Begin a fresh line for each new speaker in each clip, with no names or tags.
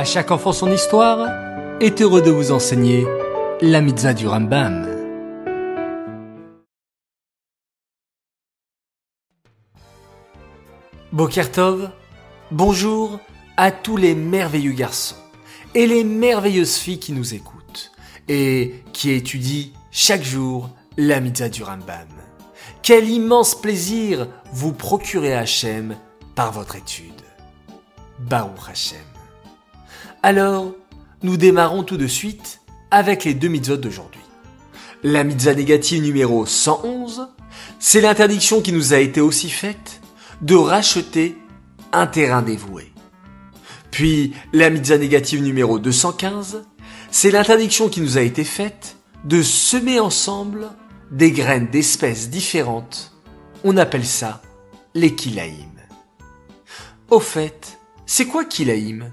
À chaque enfant son histoire est heureux de vous enseigner la mitzvah du Rambam. Bokertov, bonjour à tous les merveilleux garçons et les merveilleuses filles qui nous écoutent et qui étudient chaque jour la mitzvah du Rambam. Quel immense plaisir vous procurez Hachem par votre étude. Baruch Hashem. Alors, nous démarrons tout de suite avec les deux mitzvot d'aujourd'hui. La mitzvah négative numéro 111, c'est l'interdiction qui nous a été aussi faite de racheter un terrain dévoué. Puis la mitzvah négative numéro 215, c'est l'interdiction qui nous a été faite de semer ensemble des graines d'espèces différentes. On appelle ça les kilaïm. Au fait, c'est quoi kilaïm?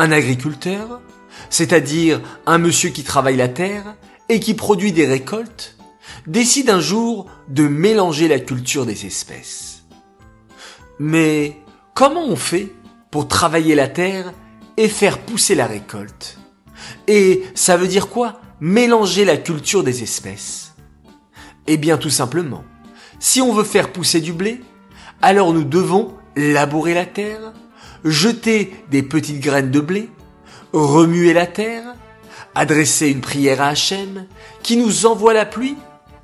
Un agriculteur, c'est-à-dire un monsieur qui travaille la terre et qui produit des récoltes, décide un jour de mélanger la culture des espèces. Mais comment on fait pour travailler la terre et faire pousser la récolte? Et ça veut dire quoi? Mélanger la culture des espèces? Eh bien tout simplement, si on veut faire pousser du blé, alors nous devons labourer la terre, jeter des petites graines de blé, remuer la terre, adresser une prière à Hachem qui nous envoie la pluie,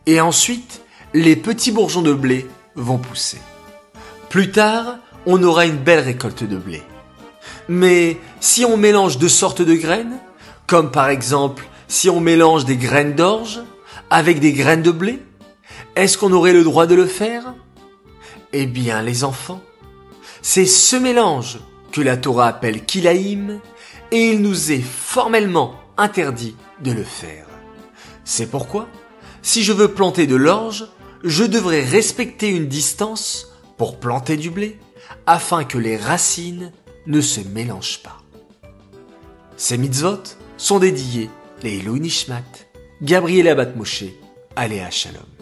et ensuite les petits bourgeons de blé vont pousser. Plus tard, on aura une belle récolte de blé. Mais si on mélange deux sortes de graines, comme par exemple si on mélange des graines d'orge avec des graines de blé, est-ce qu'on aurait le droit de le faire? Eh bien, les enfants, c'est ce mélange que la Torah appelle kilaïm et il nous est formellement interdit de le faire. C'est pourquoi, si je veux planter de l'orge, je devrais respecter une distance pour planter du blé afin que les racines ne se mélangent pas. Ces mitzvot sont dédiés les Nishmat, Gabriela Batmoshe, Aléa Shalom.